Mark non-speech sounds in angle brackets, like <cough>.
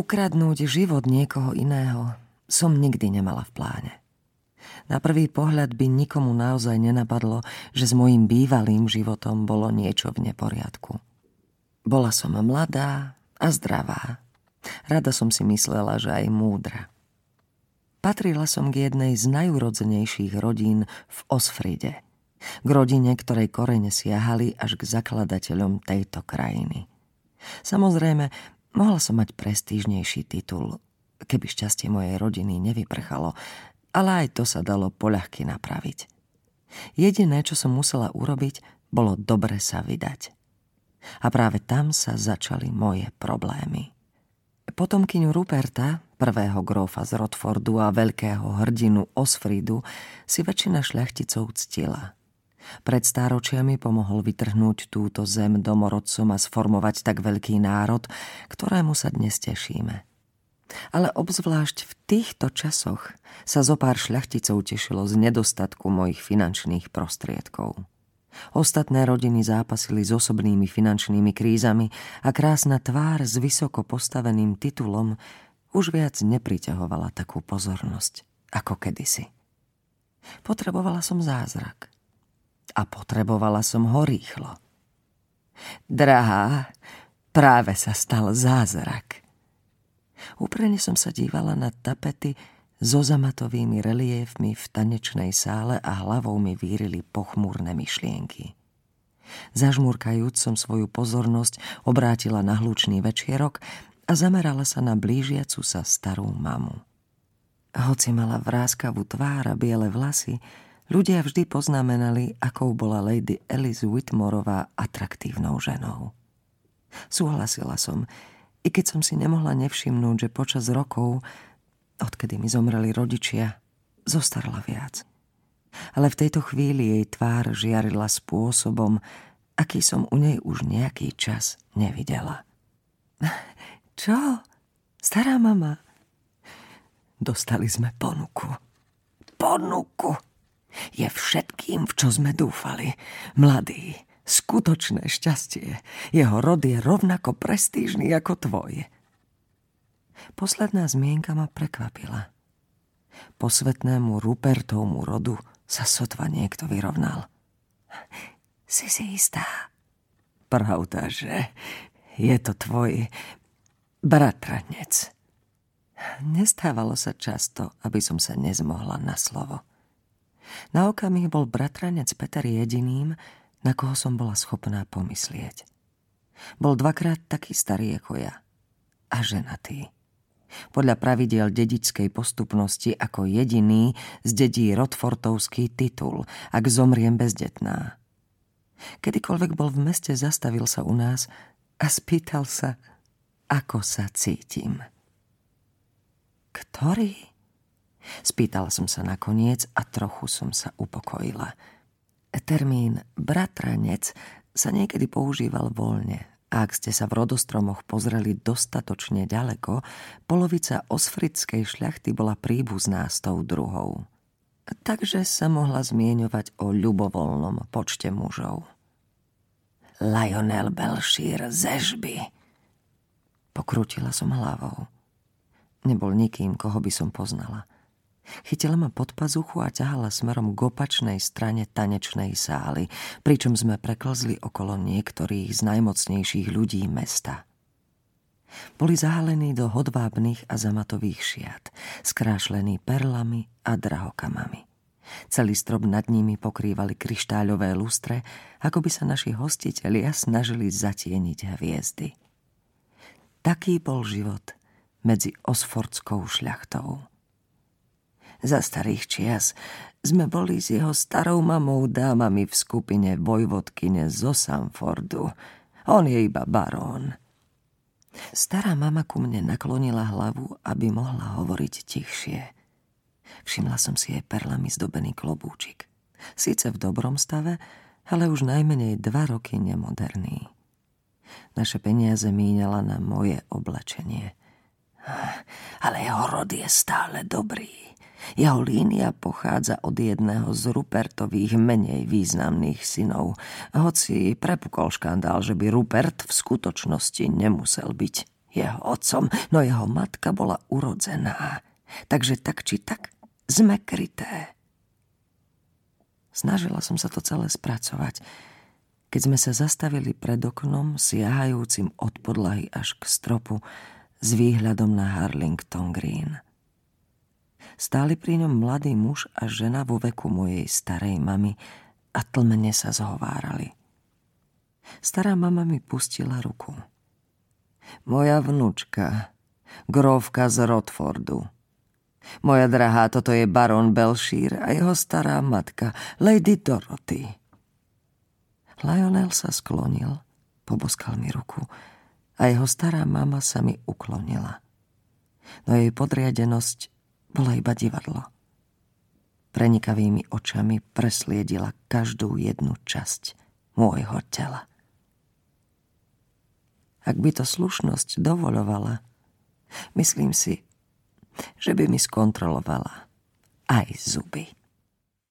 Ukradnúť život niekoho iného som nikdy nemala v pláne. Na prvý pohľad by nikomu naozaj nenapadlo, že s mojim bývalým životom bolo niečo v neporiadku. Bola som mladá a zdravá. Rada som si myslela, že aj múdra. Patrila som k jednej z najúrodzenejších rodín v Osfride. K rodine, ktorej korene siahali až k zakladateľom tejto krajiny. Samozrejme, mohla som mať prestížnejší titul, keby šťastie mojej rodiny nevyprchalo, ale aj to sa dalo poľahky napraviť. Jediné, čo som musela urobiť, bolo dobre sa vydať. A práve tam sa začali moje problémy. Potomkyňu Ruperta, prvého grófa z Rotfordu a veľkého hrdinu Osfridu, si väčšina šľachticov ctila. Pred stáročiami pomohol vytrhnúť túto zem domorodcom a sformovať tak veľký národ, ktorému sa dnes tešíme – ale obzvlášť v týchto časoch sa zo pár šľachticov tešilo z nedostatku mojich finančných prostriedkov. Ostatné rodiny zápasili s osobnými finančnými krízami a krásna tvár s vysoko postaveným titulom už viac nepriťahovala takú pozornosť ako kedysi. Potrebovala som zázrak. A potrebovala som ho rýchlo. Drahá, práve sa stal zázrak. Úprene som sa dívala na tapety so zamatovými reliéfmi v tanečnej sále a hlavou mi vírili pochmúrne myšlienky. Zažmúrkajúc som svoju pozornosť obrátila na hlučný večierok a zamerala sa na blížiacu sa starú mamu. Hoci mala vrázkavú tvár a biele vlasy, ľudia vždy poznamenali, akou bola Lady Alice Whitmorová atraktívnou ženou. Súhlasila som, i keď som si nemohla nevšimnúť, že počas rokov, odkedy mi zomreli rodičia, zostarla viac. Ale v tejto chvíli jej tvár žiarila spôsobom, aký som u nej už nejaký čas nevidela. <laughs> Čo? Stará mama? Dostali sme ponuku. Ponuku! Je všetkým, v čo sme dúfali. Mladý, skutočné šťastie. Jeho rod je rovnako prestížny ako tvoj. Posledná zmienka ma prekvapila. Posvetnému Rupertovmu rodu sa sotva niekto vyrovnal. Si si istá? Pravda, že je to tvoj bratranec. Nestávalo sa často, aby som sa nezmohla na slovo. Na okamih bol bratranec Peter jediným, na koho som bola schopná pomyslieť. Bol dvakrát taký starý ako ja a ženatý. Podľa pravidiel dedičskej postupnosti ako jediný zdedí Rotfortovský titul, ak zomriem bezdetná. Kedykoľvek bol v meste, zastavil sa u nás a spýtal sa, ako sa cítim. Ktorý? Spýtala som sa nakoniec a trochu som sa upokojila – Termín bratranec sa niekedy používal voľne ak ste sa v rodostromoch pozreli dostatočne ďaleko, polovica osfrickej šľachty bola príbuzná s tou druhou. Takže sa mohla zmieňovať o ľubovoľnom počte mužov. Lionel Belšír zežby. Pokrútila som hlavou. Nebol nikým, koho by som poznala – Chytila ma pod pazuchu a ťahala smerom k opačnej strane tanečnej sály, pričom sme preklzli okolo niektorých z najmocnejších ľudí mesta. Boli zahalení do hodvábnych a zamatových šiat, skrášlení perlami a drahokamami. Celý strop nad nimi pokrývali kryštáľové lustre, ako by sa naši hostitelia snažili zatieniť hviezdy. Taký bol život medzi osfordskou šľachtou. Za starých čias sme boli s jeho starou mamou dámami v skupine vojvodkyne zo Samfordu. On je iba barón. Stará mama ku mne naklonila hlavu, aby mohla hovoriť tichšie. Všimla som si jej perlami zdobený klobúčik. Síce v dobrom stave, ale už najmenej dva roky nemoderný. Naše peniaze míňala na moje oblečenie. Ale jeho rod je stále dobrý. Jeho línia pochádza od jedného z Rupertových menej významných synov, hoci prepukol škandál, že by Rupert v skutočnosti nemusel byť jeho otcom, no jeho matka bola urodzená. Takže tak či tak sme kryté. Snažila som sa to celé spracovať, keď sme sa zastavili pred oknom, siahajúcim od podlahy až k stropu, s výhľadom na Harlington Green. Stáli pri ňom mladý muž a žena vo veku mojej starej mamy a tlmene sa zhovárali. Stará mama mi pustila ruku. Moja vnúčka, grovka z Rodfordu. Moja drahá, toto je baron Belšír a jeho stará matka, Lady Dorothy. Lionel sa sklonil, poboskal mi ruku a jeho stará mama sa mi uklonila. No jej podriadenosť bola iba divadlo. Prenikavými očami presliedila každú jednu časť môjho tela. Ak by to slušnosť dovolovala, myslím si, že by mi skontrolovala aj zuby.